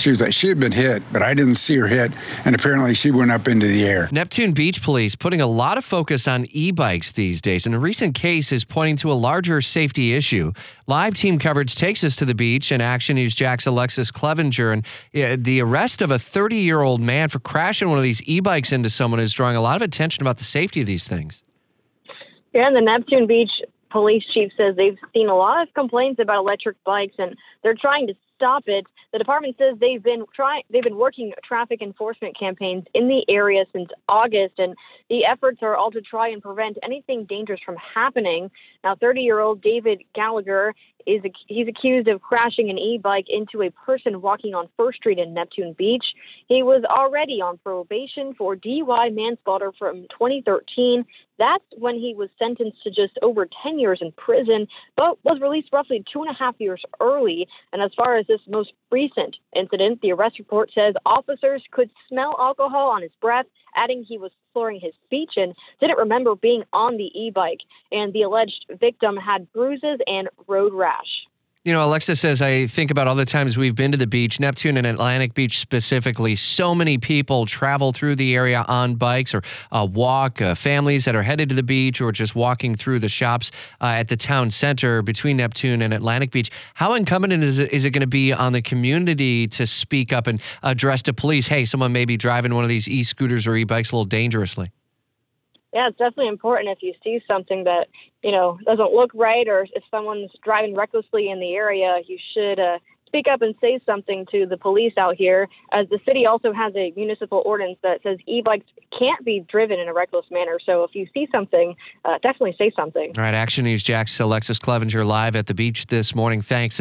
She was like, she had been hit, but I didn't see her hit. And apparently she went up into the air. Neptune Beach Police putting a lot of focus on e bikes these days, and a recent case is pointing to a larger safety issue. Live team coverage takes us to the beach, and Action News JAX Alexus Cleavenger. And uh, the arrest of a 30 year old man for crashing one of these e bikes into someone is drawing a lot of attention about the safety of these things. Yeah, and the Neptune Beach police chief says they've seen a lot of complaints about electric bikes and they're trying to stop it. The department says they've been trying they've been working traffic enforcement campaigns in the area since August and the efforts are all to try and prevent anything dangerous from happening. Now 30-year-old David Gallagher is he's accused of crashing an e-bike into a person walking on First Street in Neptune Beach. He was already on probation for DUI manslaughter from 2013. That's when he was sentenced to just over 10 years in prison, but was released roughly two and a half years early. And as far as this most recent incident, the arrest report says officers could smell alcohol on his breath, adding he was slurring his speech and didn't remember being on the e bike. And the alleged victim had bruises and road rash. You know, Alexa says, I think about all the times we've been to the beach, Neptune and Atlantic Beach specifically. So many people travel through the area on bikes or uh, walk, uh, families that are headed to the beach or just walking through the shops uh, at the town center between Neptune and Atlantic Beach. How incumbent is it, is it going to be on the community to speak up and address to police, hey, someone may be driving one of these e scooters or e bikes a little dangerously? Yeah, it's definitely important if you see something that you know doesn't look right, or if someone's driving recklessly in the area, you should uh, speak up and say something to the police out here. As the city also has a municipal ordinance that says e-bikes can't be driven in a reckless manner. So if you see something, uh, definitely say something. All right, Action News JAX Alexus Cleavenger live at the beach this morning. Thanks.